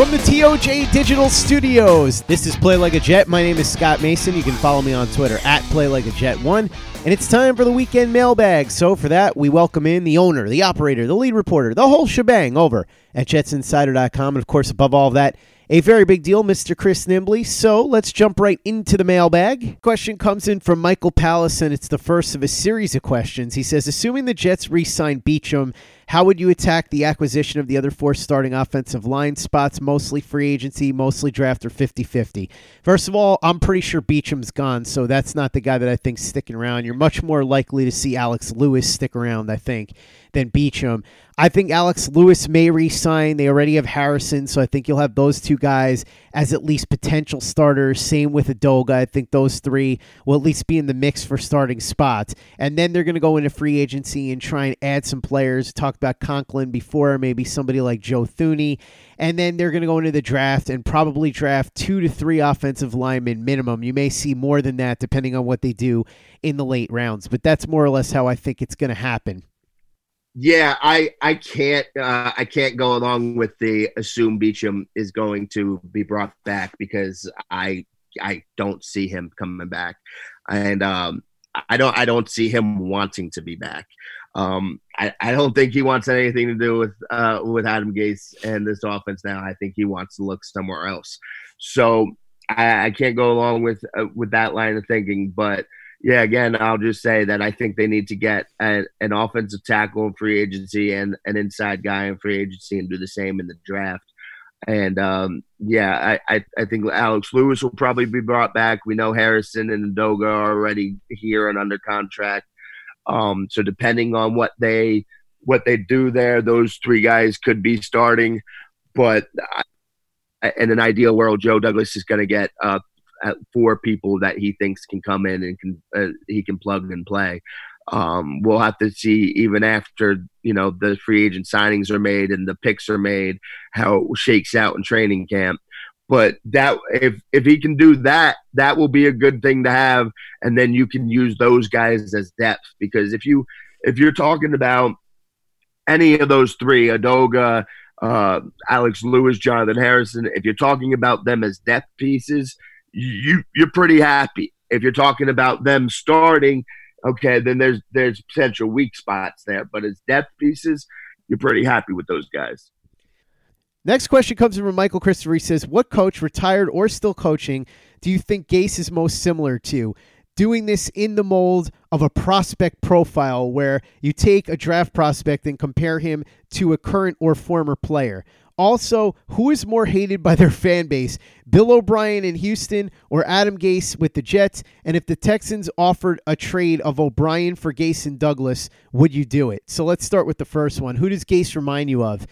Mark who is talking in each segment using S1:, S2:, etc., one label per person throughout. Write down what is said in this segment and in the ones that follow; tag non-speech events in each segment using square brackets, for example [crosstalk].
S1: From the TOJ Digital Studios, this is Play Like a Jet. My name is Scott Mason. You can follow me on Twitter at Play Like a Jet One, and it's time for the weekend mailbag. So for that, we welcome in the owner, the operator, the lead reporter, the whole shebang over at JetsInsider.com, and of course, above all that, a very big deal, Mr. Chris Nimbley. So let's jump right into the mailbag. Question comes in from Michael Pallas, and it's the first of a series of questions. He says, assuming the Jets re-sign Beachum, how would you attack the acquisition of the other four starting offensive line spots, mostly free agency, mostly draft, or 50 50? First of all, I'm pretty sure Beachum's gone, so that's not the guy that I think's sticking around. You're much more likely to see Alex Lewis stick around, I think, than Beachum. I think Alex Lewis may re-sign. They already have Harrison, so I think you'll have those two guys as at least potential starters. Same with Edoga. I think those three will at least be in the mix for starting spots. And then they're going to go into free agency and try and add some players. Talk about Conklin before, maybe somebody like Joe Thuney. And then they're going to go into the draft and probably draft two to three offensive linemen minimum. You may see more than that depending on what they do in the late rounds, but that's more or less how I think it's going to happen.
S2: Yeah, I I can't uh, I can't go along with the assume Beachum is going to be brought back because I I don't see him coming back, and um, I don't I don't see him wanting to be back. Um, I, I don't think he wants anything to do with uh, with Adam Gase and this offense now. I think he wants to look somewhere else. So I, I can't go along with uh, with that line of thinking, but yeah, again, I'll just say that I think they need to get a, an offensive tackle in free agency and an inside guy in free agency and do the same in the draft. And um, yeah, I, I, I, think Alex Lewis will probably be brought back. We know Harrison and Doga are already here and under contract. Um, so depending on what they what they do there, those three guys could be starting. But in an ideal world, Joe Douglas is going to get uh, four people that he thinks can come in and can uh, he can plug and play. Um, we'll have to see even after you know the free agent signings are made and the picks are made how it shakes out in training camp. But that if if he can do that, that will be a good thing to have, and then you can use those guys as depth because if you if you're talking about any of those three, Edoga, uh, Alex Lewis, Jonathan Harrison, if you're talking about them as depth pieces, you you're pretty happy. If you're talking about them starting, okay, then there's there's potential weak spots there. But as depth pieces, you're pretty happy with those guys.
S1: Next question comes from Michael Christopher. He says, What coach, retired or still coaching, do you think Gase is most similar to? Doing this in the mold of a prospect profile where you take a draft prospect and compare him to a current or former player. Also, who is more hated by their fan base, Bill O'Brien in Houston or Adam Gase with the Jets? And if the Texans offered a trade of O'Brien for Gase and Douglas, would you do it? So let's start with the first one. Who does Gase remind you of?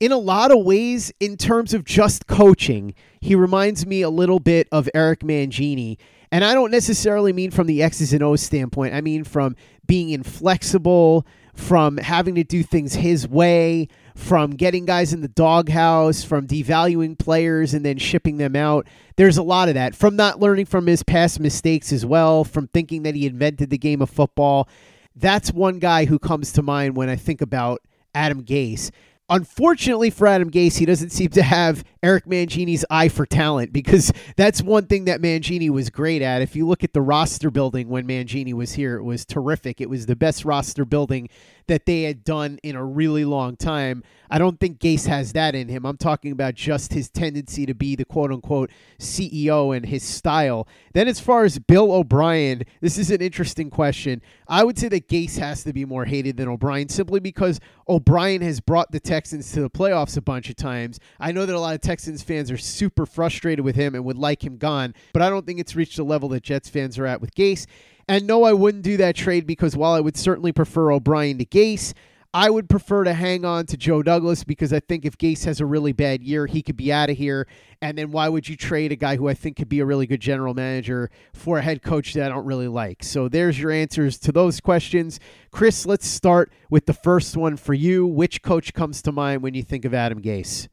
S1: In a lot of ways, in terms of just coaching, he reminds me a little bit of Eric Mangini. And I don't necessarily mean from the X's and O's standpoint. I mean from being inflexible, from having to do things his way, from getting guys in the doghouse, from devaluing players and then shipping them out. There's a lot of that. From not learning from his past mistakes as well, from thinking that he invented the game of football. That's one guy who comes to mind when I think about Adam Gase. Unfortunately for Adam Gase, he doesn't seem to have Eric Mangini's eye for talent because that's one thing that Mangini was great at. If you look at the roster building when Mangini was here, it was terrific. It was the best roster building that they had done in a really long time. I don't think Gase has that in him. I'm talking about just his tendency to be the quote unquote CEO and his style. Then, as far as Bill O'Brien, this is an interesting question. I would say that Gase has to be more hated than O'Brien simply because O'Brien has brought the Texans to the playoffs a bunch of times. I know that a lot of Texans fans are super frustrated with him and would like him gone, but I don't think it's reached the level that Jets fans are at with Gase. And no, I wouldn't do that trade because while I would certainly prefer O'Brien to Gase, I would prefer to hang on to Joe Douglas because I think if Gase has a really bad year, he could be out of here. And then why would you trade a guy who I think could be a really good general manager for a head coach that I don't really like? So there's your answers to those questions. Chris, let's start with the first one for you. Which coach comes to mind when you think of Adam Gase?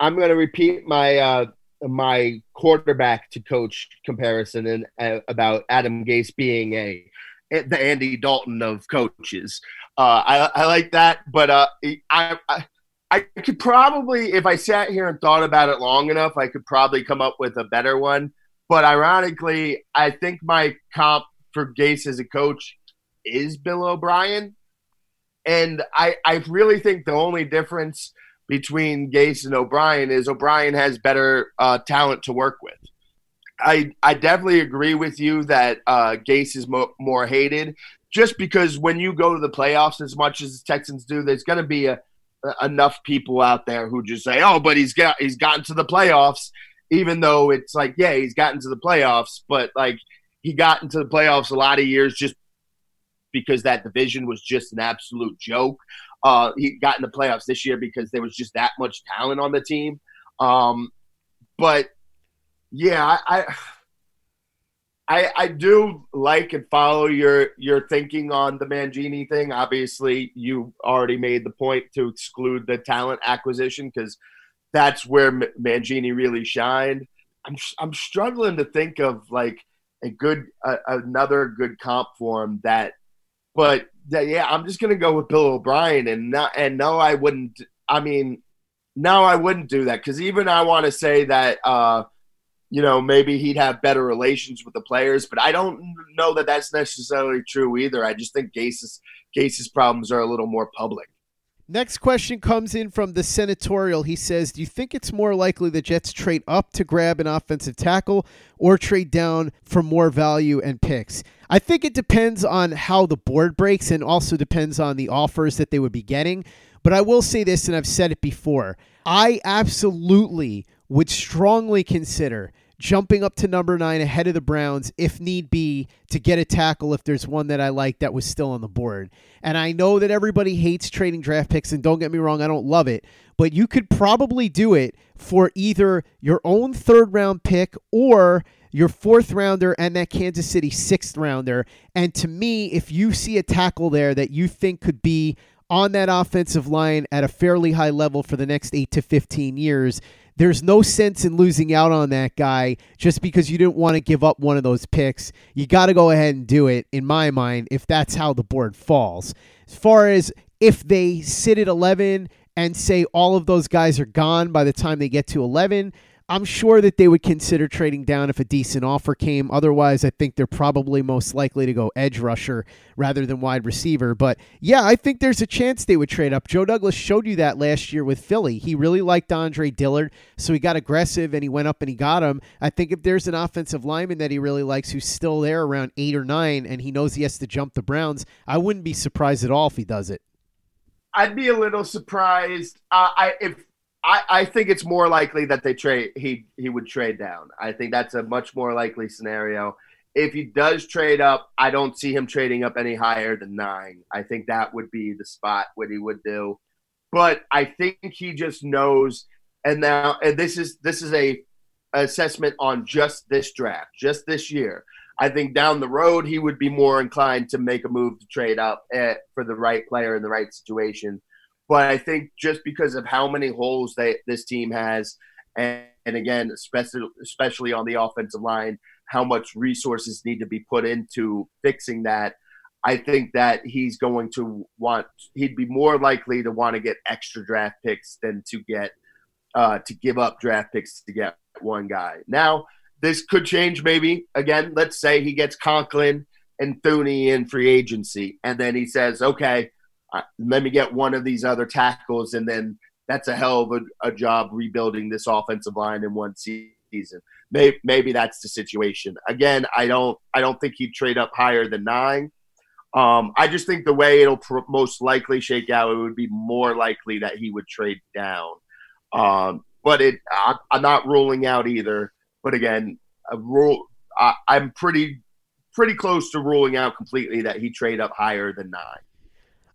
S2: I'm going to repeat my uh, my quarterback to coach comparison and uh, about Adam Gase being a the Andy Dalton of coaches. Uh, I, I like that, but uh, I, I I could probably, if I sat here and thought about it long enough, I could probably come up with a better one. But ironically, I think my comp for Gase as a coach is Bill O'Brien. And I, I really think the only difference between Gase and O'Brien is O'Brien has better uh, talent to work with. I I definitely agree with you that uh, Gase is mo- more hated, just because when you go to the playoffs as much as the Texans do, there's going to be a, a, enough people out there who just say, "Oh, but he's got he's gotten to the playoffs," even though it's like, yeah, he's gotten to the playoffs, but like he got into the playoffs a lot of years just because that division was just an absolute joke. Uh, he got in the playoffs this year because there was just that much talent on the team. Um, but yeah, I, I, I do like and follow your your thinking on the Mangini thing. Obviously, you already made the point to exclude the talent acquisition because that's where Mangini really shined. I'm I'm struggling to think of like a good uh, another good comp for him that, but yeah, I'm just gonna go with Bill O'Brien, and not, and no, I wouldn't. I mean, no, I wouldn't do that because even I want to say that, uh, you know, maybe he'd have better relations with the players, but I don't know that that's necessarily true either. I just think Gase's Gase's problems are a little more public.
S1: Next question comes in from the senatorial. He says, Do you think it's more likely the Jets trade up to grab an offensive tackle or trade down for more value and picks? I think it depends on how the board breaks and also depends on the offers that they would be getting. But I will say this, and I've said it before I absolutely would strongly consider jumping up to number nine ahead of the Browns if need be to get a tackle if there's one that I like that was still on the board. And I know that everybody hates trading draft picks, and don't get me wrong, I don't love it, but you could probably do it for either your own third round pick or your fourth rounder and that Kansas City sixth rounder. And to me, if you see a tackle there that you think could be on that offensive line at a fairly high level for the next eight to 15 years, there's no sense in losing out on that guy just because you didn't want to give up one of those picks. You got to go ahead and do it, in my mind, if that's how the board falls. As far as if they sit at 11 and say all of those guys are gone by the time they get to 11, I'm sure that they would consider trading down if a decent offer came. Otherwise, I think they're probably most likely to go edge rusher rather than wide receiver. But yeah, I think there's a chance they would trade up. Joe Douglas showed you that last year with Philly. He really liked Andre Dillard, so he got aggressive and he went up and he got him. I think if there's an offensive lineman that he really likes who's still there around eight or nine and he knows he has to jump the Browns, I wouldn't be surprised at all if he does it.
S2: I'd be a little surprised. Uh, I if I, I think it's more likely that they trade he he would trade down. I think that's a much more likely scenario. If he does trade up, I don't see him trading up any higher than nine. I think that would be the spot what he would do. But I think he just knows and now and this is this is a assessment on just this draft, just this year. I think down the road he would be more inclined to make a move to trade up at, for the right player in the right situation but I think just because of how many holes that this team has, and, and again, especially especially on the offensive line, how much resources need to be put into fixing that. I think that he's going to want. He'd be more likely to want to get extra draft picks than to get uh, to give up draft picks to get one guy. Now, this could change. Maybe again. Let's say he gets Conklin and Thuney in free agency, and then he says, "Okay, let me get one of these other tackles, and then that's a hell of a, a job rebuilding this offensive line in one season. Maybe, maybe that's the situation. Again, I don't I don't think he'd trade up higher than nine. Um, I just think the way it'll pr- most likely shake out, it would be more likely that he would trade down. Um, but it, I, am not ruling out either. But again, a rule, I, I'm pretty pretty close to ruling out completely that he trade up higher than nine.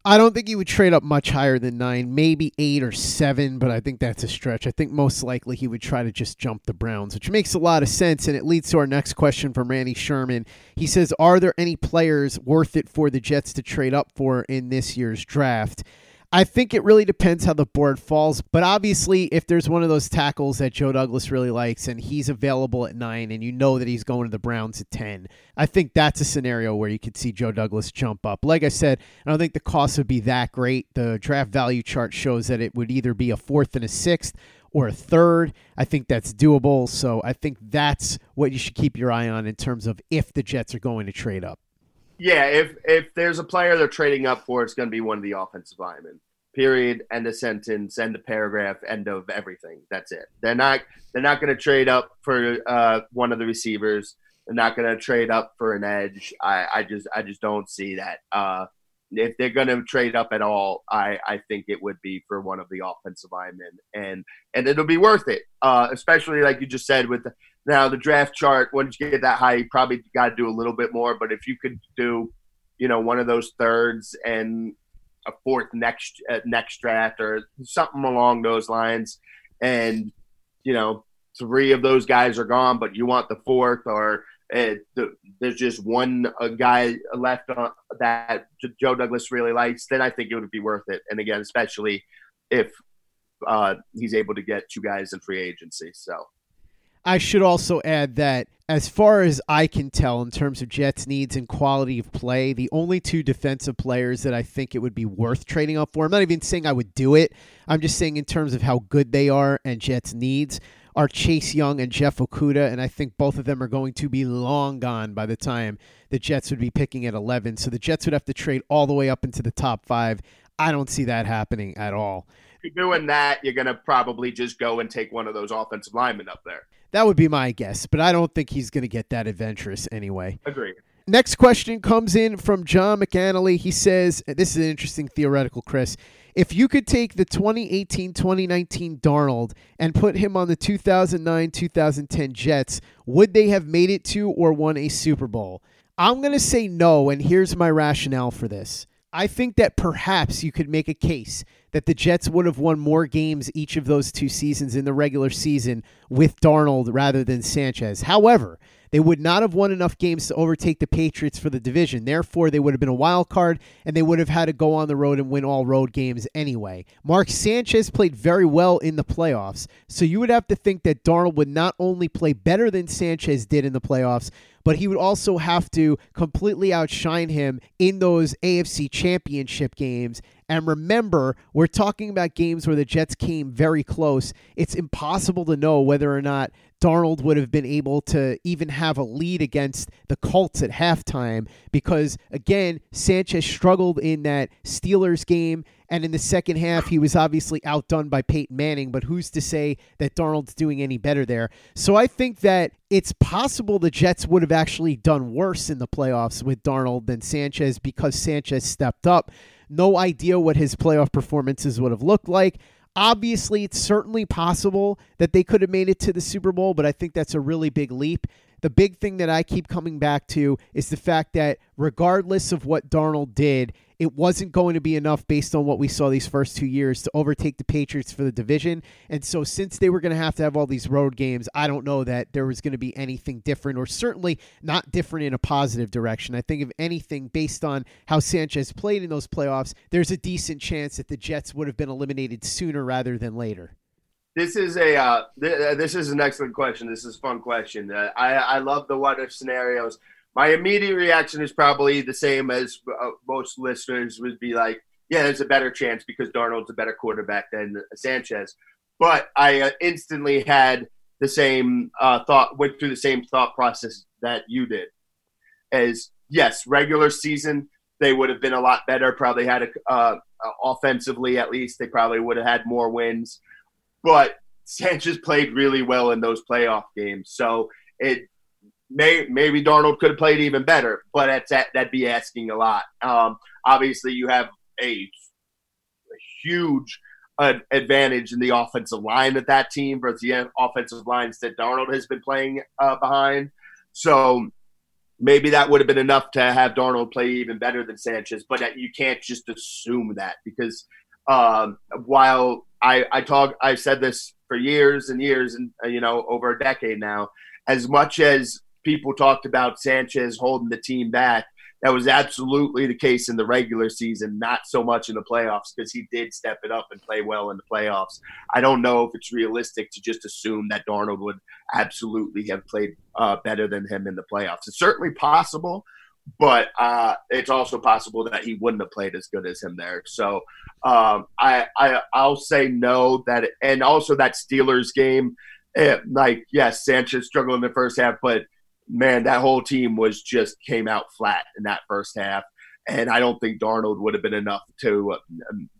S1: I don't think he would trade up much higher than nine, maybe eight or seven, but I think that's a stretch. I think most likely he would try to just jump the Browns, which makes a lot of sense. And it leads to our next question from Randy Sherman. He says, Are there any players worth it for the Jets to trade up for in this year's draft? I think it really depends how the board falls. But obviously, if there's one of those tackles that Joe Douglas really likes and he's available at nine and you know that he's going to the Browns at 10, I think that's a scenario where you could see Joe Douglas jump up. Like I said, I don't think the cost would be that great. The draft value chart shows that it would either be a fourth and a sixth or a third. I think that's doable. So I think that's what you should keep your eye on in terms of if the Jets are going to trade up.
S2: Yeah, if if there's a player they're trading up for, it's going to be one of the offensive linemen. Period. End of sentence. End of paragraph. End of everything. That's it. They're not they're not going to trade up for uh, one of the receivers. They're not going to trade up for an edge. I, I just I just don't see that. Uh, if they're going to trade up at all, I, I think it would be for one of the offensive linemen, and and it'll be worth it. Uh, especially like you just said with the, now the draft chart. Once you get that high, you probably got to do a little bit more. But if you could do, you know, one of those thirds and a fourth next uh, next draft or something along those lines, and you know, three of those guys are gone, but you want the fourth or. Uh, the, there's just one guy left on, that Joe Douglas really likes, then I think it would be worth it. And again, especially if uh, he's able to get two guys in free agency. So
S1: I should also add that as far as I can tell, in terms of Jets' needs and quality of play, the only two defensive players that I think it would be worth trading up for, I'm not even saying I would do it. I'm just saying in terms of how good they are and Jets' needs are Chase Young and Jeff Okudah. and I think both of them are going to be long gone by the time the Jets would be picking at 11. So the Jets would have to trade all the way up into the top five. I don't see that happening at all.
S2: If you're doing that, you're going to probably just go and take one of those offensive linemen up there.
S1: That would be my guess, but I don't think he's going to get that adventurous anyway.
S2: Agree.
S1: Next question comes in from John McAnally. He says, This is an interesting theoretical, Chris. If you could take the 2018 2019 Darnold and put him on the 2009 2010 Jets, would they have made it to or won a Super Bowl? I'm going to say no, and here's my rationale for this. I think that perhaps you could make a case that the Jets would have won more games each of those two seasons in the regular season with Darnold rather than Sanchez. However, they would not have won enough games to overtake the Patriots for the division. Therefore, they would have been a wild card and they would have had to go on the road and win all road games anyway. Mark Sanchez played very well in the playoffs, so you would have to think that Darnold would not only play better than Sanchez did in the playoffs, but he would also have to completely outshine him in those AFC championship games. And remember, we're talking about games where the Jets came very close. It's impossible to know whether or not Darnold would have been able to even have a lead against the Colts at halftime because, again, Sanchez struggled in that Steelers game. And in the second half, he was obviously outdone by Peyton Manning, but who's to say that Darnold's doing any better there? So I think that it's possible the Jets would have actually done worse in the playoffs with Darnold than Sanchez because Sanchez stepped up. No idea what his playoff performances would have looked like. Obviously, it's certainly possible that they could have made it to the Super Bowl, but I think that's a really big leap. The big thing that I keep coming back to is the fact that regardless of what Darnold did, it wasn't going to be enough based on what we saw these first two years to overtake the Patriots for the division. And so, since they were going to have to have all these road games, I don't know that there was going to be anything different, or certainly not different in a positive direction. I think, if anything, based on how Sanchez played in those playoffs, there's a decent chance that the Jets would have been eliminated sooner rather than later.
S2: This is a uh, th- this is an excellent question. This is a fun question. Uh, I I love the what if scenarios my immediate reaction is probably the same as uh, most listeners would be like, yeah, there's a better chance because Darnold's a better quarterback than Sanchez. But I uh, instantly had the same uh, thought, went through the same thought process that you did. As yes, regular season they would have been a lot better. Probably had a uh, offensively at least they probably would have had more wins. But Sanchez played really well in those playoff games, so it may, maybe Darnold could have played even better, but that's that, that'd be asking a lot. Um, obviously, you have a, a huge uh, advantage in the offensive line of that team versus the offensive lines that Darnold has been playing uh, behind. So maybe that would have been enough to have Darnold play even better than Sanchez, but you can't just assume that because um, while I, I talk, I've said this for years and years and, you know, over a decade now, as much as people talked about Sanchez holding the team back. That was absolutely the case in the regular season, not so much in the playoffs because he did step it up and play well in the playoffs. I don't know if it's realistic to just assume that Darnold would absolutely have played uh, better than him in the playoffs. It's certainly possible, but uh, it's also possible that he wouldn't have played as good as him there. So um, I, I I'll say no that, and also that Steelers game, it, like yes, Sanchez struggled in the first half, but man, that whole team was just came out flat in that first half. And I don't think Darnold would have been enough to uh,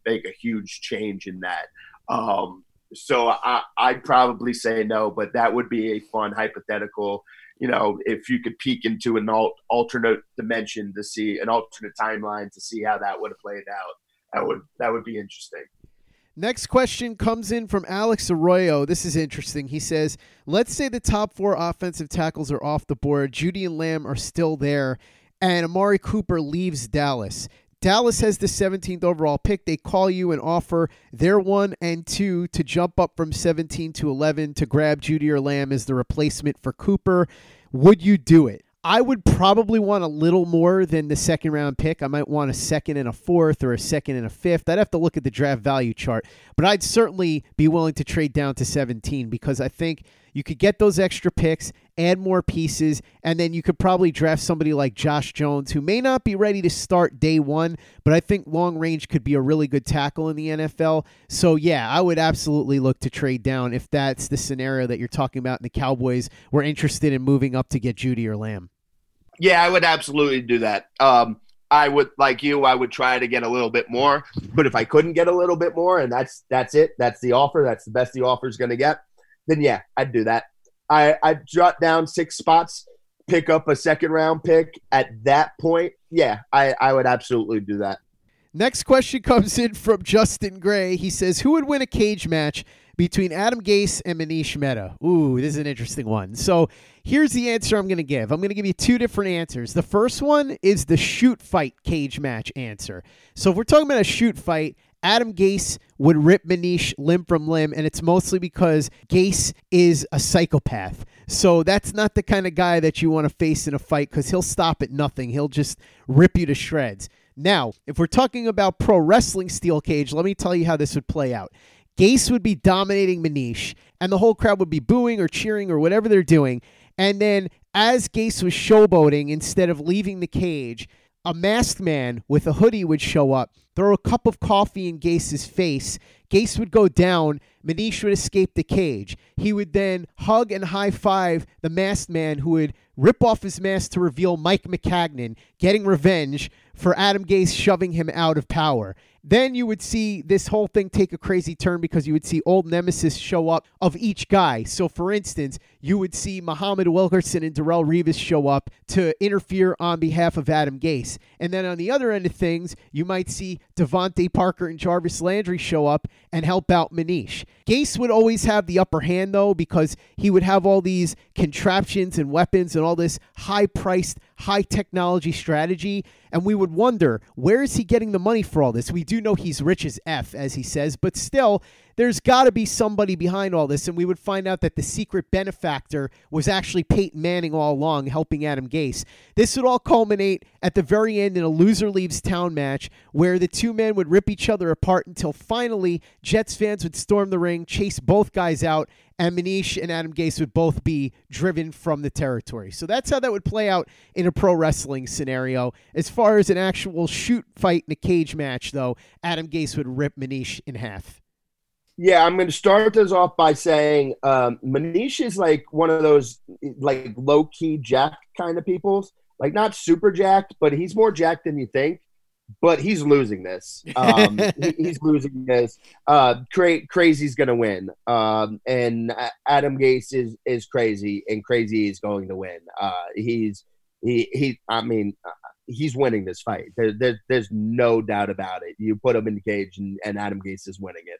S2: make a huge change in that. Um, so I, I'd probably say no, but that would be a fun hypothetical. You know, if you could peek into an alt, alternate dimension to see an alternate timeline to see how that would have played out, that would that would be interesting.
S1: Next question comes in from Alex Arroyo. This is interesting. He says, Let's say the top four offensive tackles are off the board. Jeudy and Lamb are still there, and Amari Cooper leaves Dallas. Dallas has the 17th overall pick. They call you and offer their one and two to jump up from 17 to 11 to grab Jeudy or Lamb as the replacement for Cooper. Would you do it? I would probably want a little more than the second round pick. I might want a second and a fourth or a second and a fifth. I'd have to look at the draft value chart, but I'd certainly be willing to trade down to 17 because I think you could get those extra picks, add more pieces, and then you could probably draft somebody like Josh Jones, who may not be ready to start day one, but I think long range could be a really good tackle in the NFL. So, yeah, I would absolutely look to trade down if that's the scenario that you're talking about and the Cowboys were interested in moving up to get Jeudy or Lamb.
S2: Yeah, I would absolutely do that. Um, I would like you. I would try to get a little bit more, but if I couldn't get a little bit more, and that's that's it, that's the offer. That's the best the offer is going to get then yeah, I'd do that. I I'd jot down six spots, pick up a second round pick at that point. Yeah, I, I would absolutely do that.
S1: Next question comes in from Justin Gray. He says, Who would win a cage match between Adam Gase and Manish Mehta? Ooh, this is an interesting one. So here's the answer I'm going to give. I'm going to give you two different answers. The first one is the shoot fight cage match answer. So if we're talking about a shoot fight, Adam Gase would rip Manish limb from limb, and it's mostly because Gase is a psychopath. So that's not the kind of guy that you want to face in a fight because he'll stop at nothing. He'll just rip you to shreds. Now, if we're talking about pro wrestling steel cage, let me tell you how this would play out. Gase would be dominating Manish, and the whole crowd would be booing or cheering or whatever they're doing. And then as Gase was showboating, instead of leaving the cage, a masked man with a hoodie would show up, throw a cup of coffee in Gase's face. Gase would go down. Manish would escape the cage. He would then hug and high five the masked man who would rip off his mask to reveal Mike Maccagnan getting revenge for Adam Gase shoving him out of power. Then you would see this whole thing take a crazy turn because you would see old nemesis show up of each guy. So, for instance, you would see Muhammad Wilkerson and Darrelle Revis show up to interfere on behalf of Adam Gase. And then on the other end of things, you might see DeVante Parker and Jarvis Landry show up and help out Manish. Gase would always have the upper hand, though, because he would have all these contraptions and weapons and all this high priced, high technology strategy. And we would wonder, where is he getting the money for all this? We do know he's rich as F, as he says, but still, there's got to be somebody behind all this. And we would find out that the secret benefactor was actually Peyton Manning all along, helping Adam Gase. This would all culminate at the very end in a loser leaves town match where the two men would rip each other apart until finally Jets fans would storm the ring, chase both guys out, and Manish and Adam Gase would both be driven from the territory. So that's how that would play out in a pro wrestling scenario. As far as an actual shoot fight in a cage match, though, Adam Gase would rip Manish in half.
S2: Yeah, I'm going to start this off by saying um, Manish is like one of those like low key jacked kind of peoples. Like not super jacked, but he's more jacked than you think. But he's losing this. Um, [laughs] he, he's losing this. Uh, cra- crazy's going to win, um, and Adam Gase is is crazy, and crazy is going to win. Uh, he's he he. I mean, uh, he's winning this fight. There, there, there's no doubt about it. You put him in the cage, and, and Adam Gase is winning it.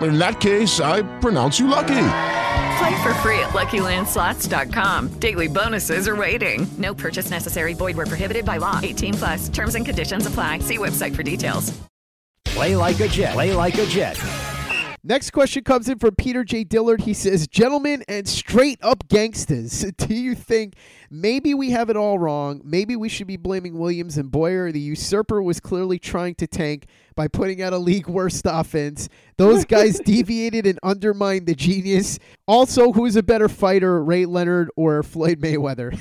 S3: In that case, I pronounce you lucky.
S4: Play for free at LuckyLandSlots.com. Daily bonuses are waiting. No purchase necessary. Void where prohibited by law. 18 plus. Terms and conditions apply. See website for details.
S5: Play like a Jet. Play like a Jet.
S1: Next question comes in from Peter J. Dillard. He says, Gentlemen and straight up gangsters, [laughs] do you think maybe we have it all wrong? Maybe we should be blaming Williams and Boyer. The usurper was clearly trying to tank by putting out a league worst offense. Those guys [laughs] deviated and undermined the genius. Also, who's a better fighter, Ray Leonard or Floyd Mayweather?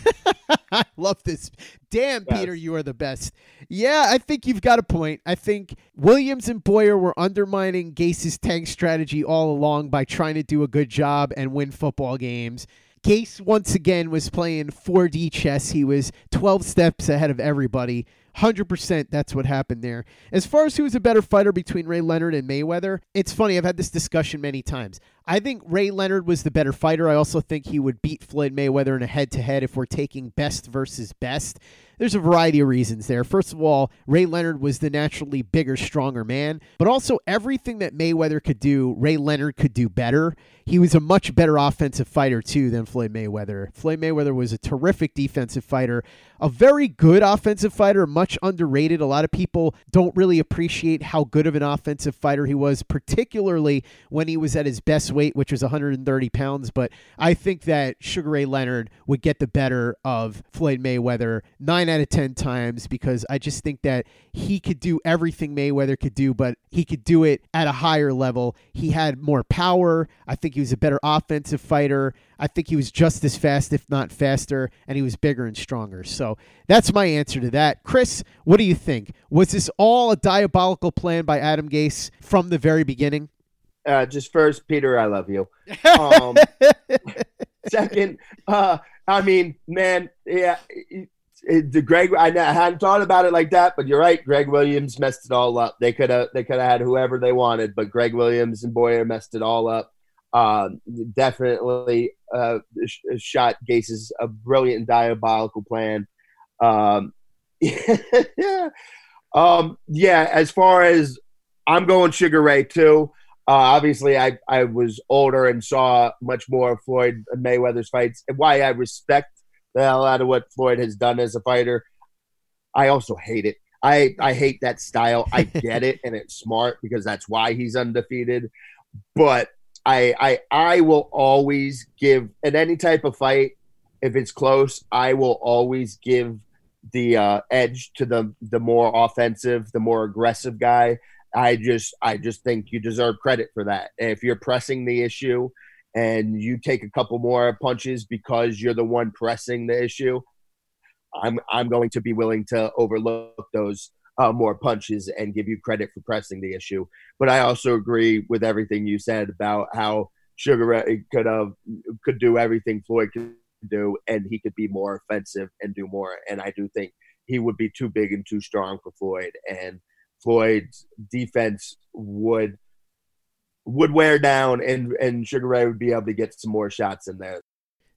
S1: [laughs] I love this. Damn,
S2: Yes.
S1: Peter, you are the best. Yeah, I think you've got a point. I think Williams and Boyer were undermining Gase's tank strategy all along by trying to do a good job and win football games. Gase once again was playing 4D chess. He was 12 steps ahead of everybody. 100% that's what happened there. As far as who's a better fighter between Ray Leonard and Mayweather, it's funny. I've had this discussion many times. I think Ray Leonard was the better fighter. I also think he would beat Floyd Mayweather in a head to head if we're taking best versus best. There's a variety of reasons there. First of all, Ray Leonard was the naturally bigger, stronger man, but also everything that Mayweather could do, Ray Leonard could do better. He was a much better offensive fighter, too, than Floyd Mayweather. Floyd Mayweather was a terrific defensive fighter, a very good offensive fighter, much underrated. A lot of people don't really appreciate how good of an offensive fighter he was, particularly when he was at his best weight, which was 130 pounds. But I think that Sugar Ray Leonard would get the better of Floyd Mayweather nine out of 10 times because I just think that he could do everything Mayweather could do, but he could do it at a higher level. He had more power. I think he was a better offensive fighter. I think he was just as fast, if not faster, and he was bigger and stronger. So that's my answer to that. Chris, what do you think? Was this all a diabolical plan by Adam Gase from the very beginning?
S2: Uh, just first, Peter, I love you. [laughs] Um, second, uh, I mean, man, yeah, it, it, the Greg. I, I hadn't thought about it like that, but you're right. Gregg Williams messed it all up. They could have, they could have had whoever they wanted, but Gregg Williams and Boyer messed it all up. Uh, definitely uh, sh- shot Gase's a brilliant and diabolical plan. Um, yeah. [laughs] Um, yeah, as far as I'm going Sugar Ray too. Uh, obviously, I, I was older and saw much more of Floyd Mayweather's fights. And why I respect the hell out of what Floyd has done as a fighter, I also hate it. I, I hate that style. I get [laughs] it, and it's smart because that's why he's undefeated. But I I I will always give in any type of fight, if it's close, I will always give the uh, edge to the the more offensive, the more aggressive guy. I just I just think you deserve credit for that. If you're pressing the issue and you take a couple more punches because you're the one pressing the issue, I'm I'm going to be willing to overlook those uh, more punches and give you credit for pressing the issue. But I also agree with everything you said about how Sugar Ray could have could do everything Floyd could do, and he could be more offensive and do more. And I do think he would be too big and too strong for Floyd, and Floyd's defense would would wear down, and and Sugar Ray would be able to get some more shots in there.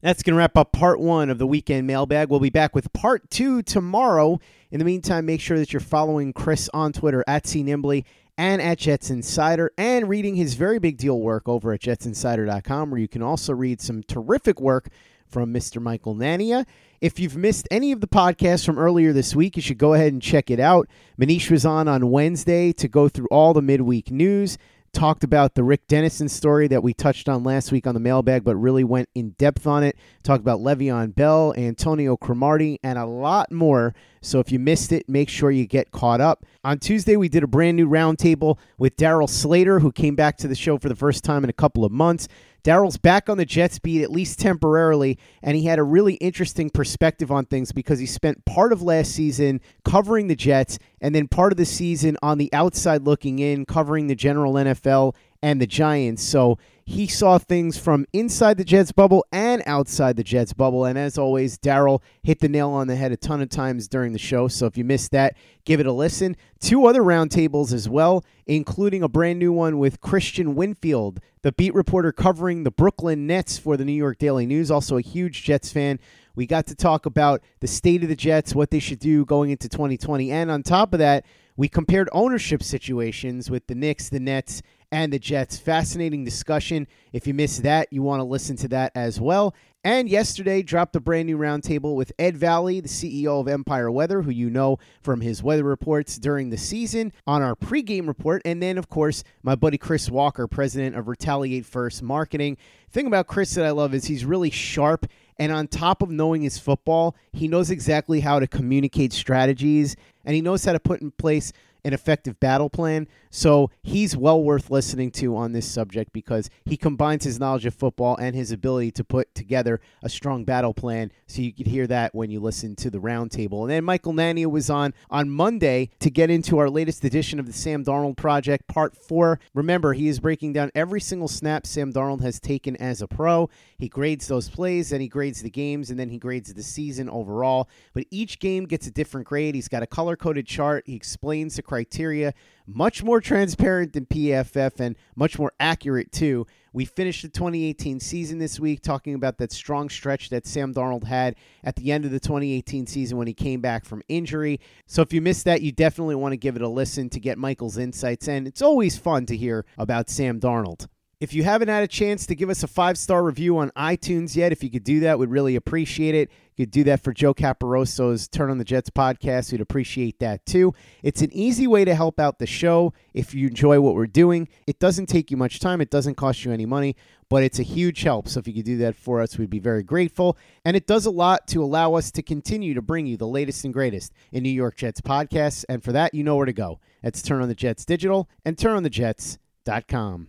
S1: That's going to wrap up part one of the weekend mailbag. We'll be back with part two tomorrow. In the meantime, make sure that you're following Chris on Twitter at CNimbly and at Jets Insider and reading his very big deal work over at jetsinsider.com, where you can also read some terrific work from Mr. Michael Nania. If you've missed any of the podcasts from earlier this week, you should go ahead and check it out. Manish was on on Wednesday to go through all the midweek news talked about the Rick Dennison story that we touched on last week on the mailbag, but really went in depth on it. Talked about Le'Veon Bell, Antonio Cromartie, and a lot more. So if you missed it, make sure you get caught up. On Tuesday, we did a brand new roundtable with Darryl Slater, who came back to the show for the first time in a couple of months. Darryl's back on the Jets beat, at least temporarily, and he had a really interesting perspective on things because he spent part of last season covering the Jets and then part of the season on the outside looking in, covering the general NFL and the Giants. So he saw things from inside the Jets bubble and outside the Jets bubble. And as always, Darryl hit the nail on the head a ton of times during the show. So if you missed that, give it a listen. Two other roundtables as well, including a brand new one with Christian Winfield, the beat reporter covering the Brooklyn Nets for the New York Daily News, also a huge Jets fan. We got to talk about the state of the Jets, what they should do going into 2020. And on top of that, we compared ownership situations with the Knicks, the Nets, and the Jets. Fascinating discussion. If you missed that, you want to listen to that as well. And yesterday dropped a brand new roundtable with Ed Vallee, the CEO of Empire Weather, who you know from his weather reports during the season on our pregame report. And then, of course, my buddy Chris Walker, president of Retaliate First Marketing. thing about Chris that I love is he's really sharp. And on top of knowing his football, he knows exactly how to communicate strategies and he knows how to put in place an effective battle plan. So he's well worth listening to on this subject because he combines his knowledge of football and his ability to put together a strong battle plan. So you could hear that when you listen to the roundtable. And then Michael Nania was on on Monday to get into our latest edition of the Sam Darnold Project, Part 4. Remember, he is breaking down every single snap Sam Darnold has taken as a pro. He grades those plays, then he grades the games, and then he grades the season overall. But each game gets a different grade. He's got a color coded chart. He explains the criteria, much more transparent than PFF and much more accurate too. We finished the 2018 season this week talking about that strong stretch that Sam Darnold had at the end of the 2018 season when he came back from injury. So if you missed that, you definitely want to give it a listen to get Michael's insights. And it's always fun to hear about Sam Darnold. If you haven't had a chance to give us a five star review on iTunes yet, if you could do that, we'd really appreciate it. You could do that for Joe Caparoso's Turn on the Jets podcast. We'd appreciate that too. It's an easy way to help out the show if you enjoy what we're doing. It doesn't take you much time, it doesn't cost you any money, but it's a huge help. So if you could do that for us, we'd be very grateful. And it does a lot to allow us to continue to bring you the latest and greatest in New York Jets podcasts. And for that, you know where to go. That's Turn on the Jets Digital and turnonthejets.com.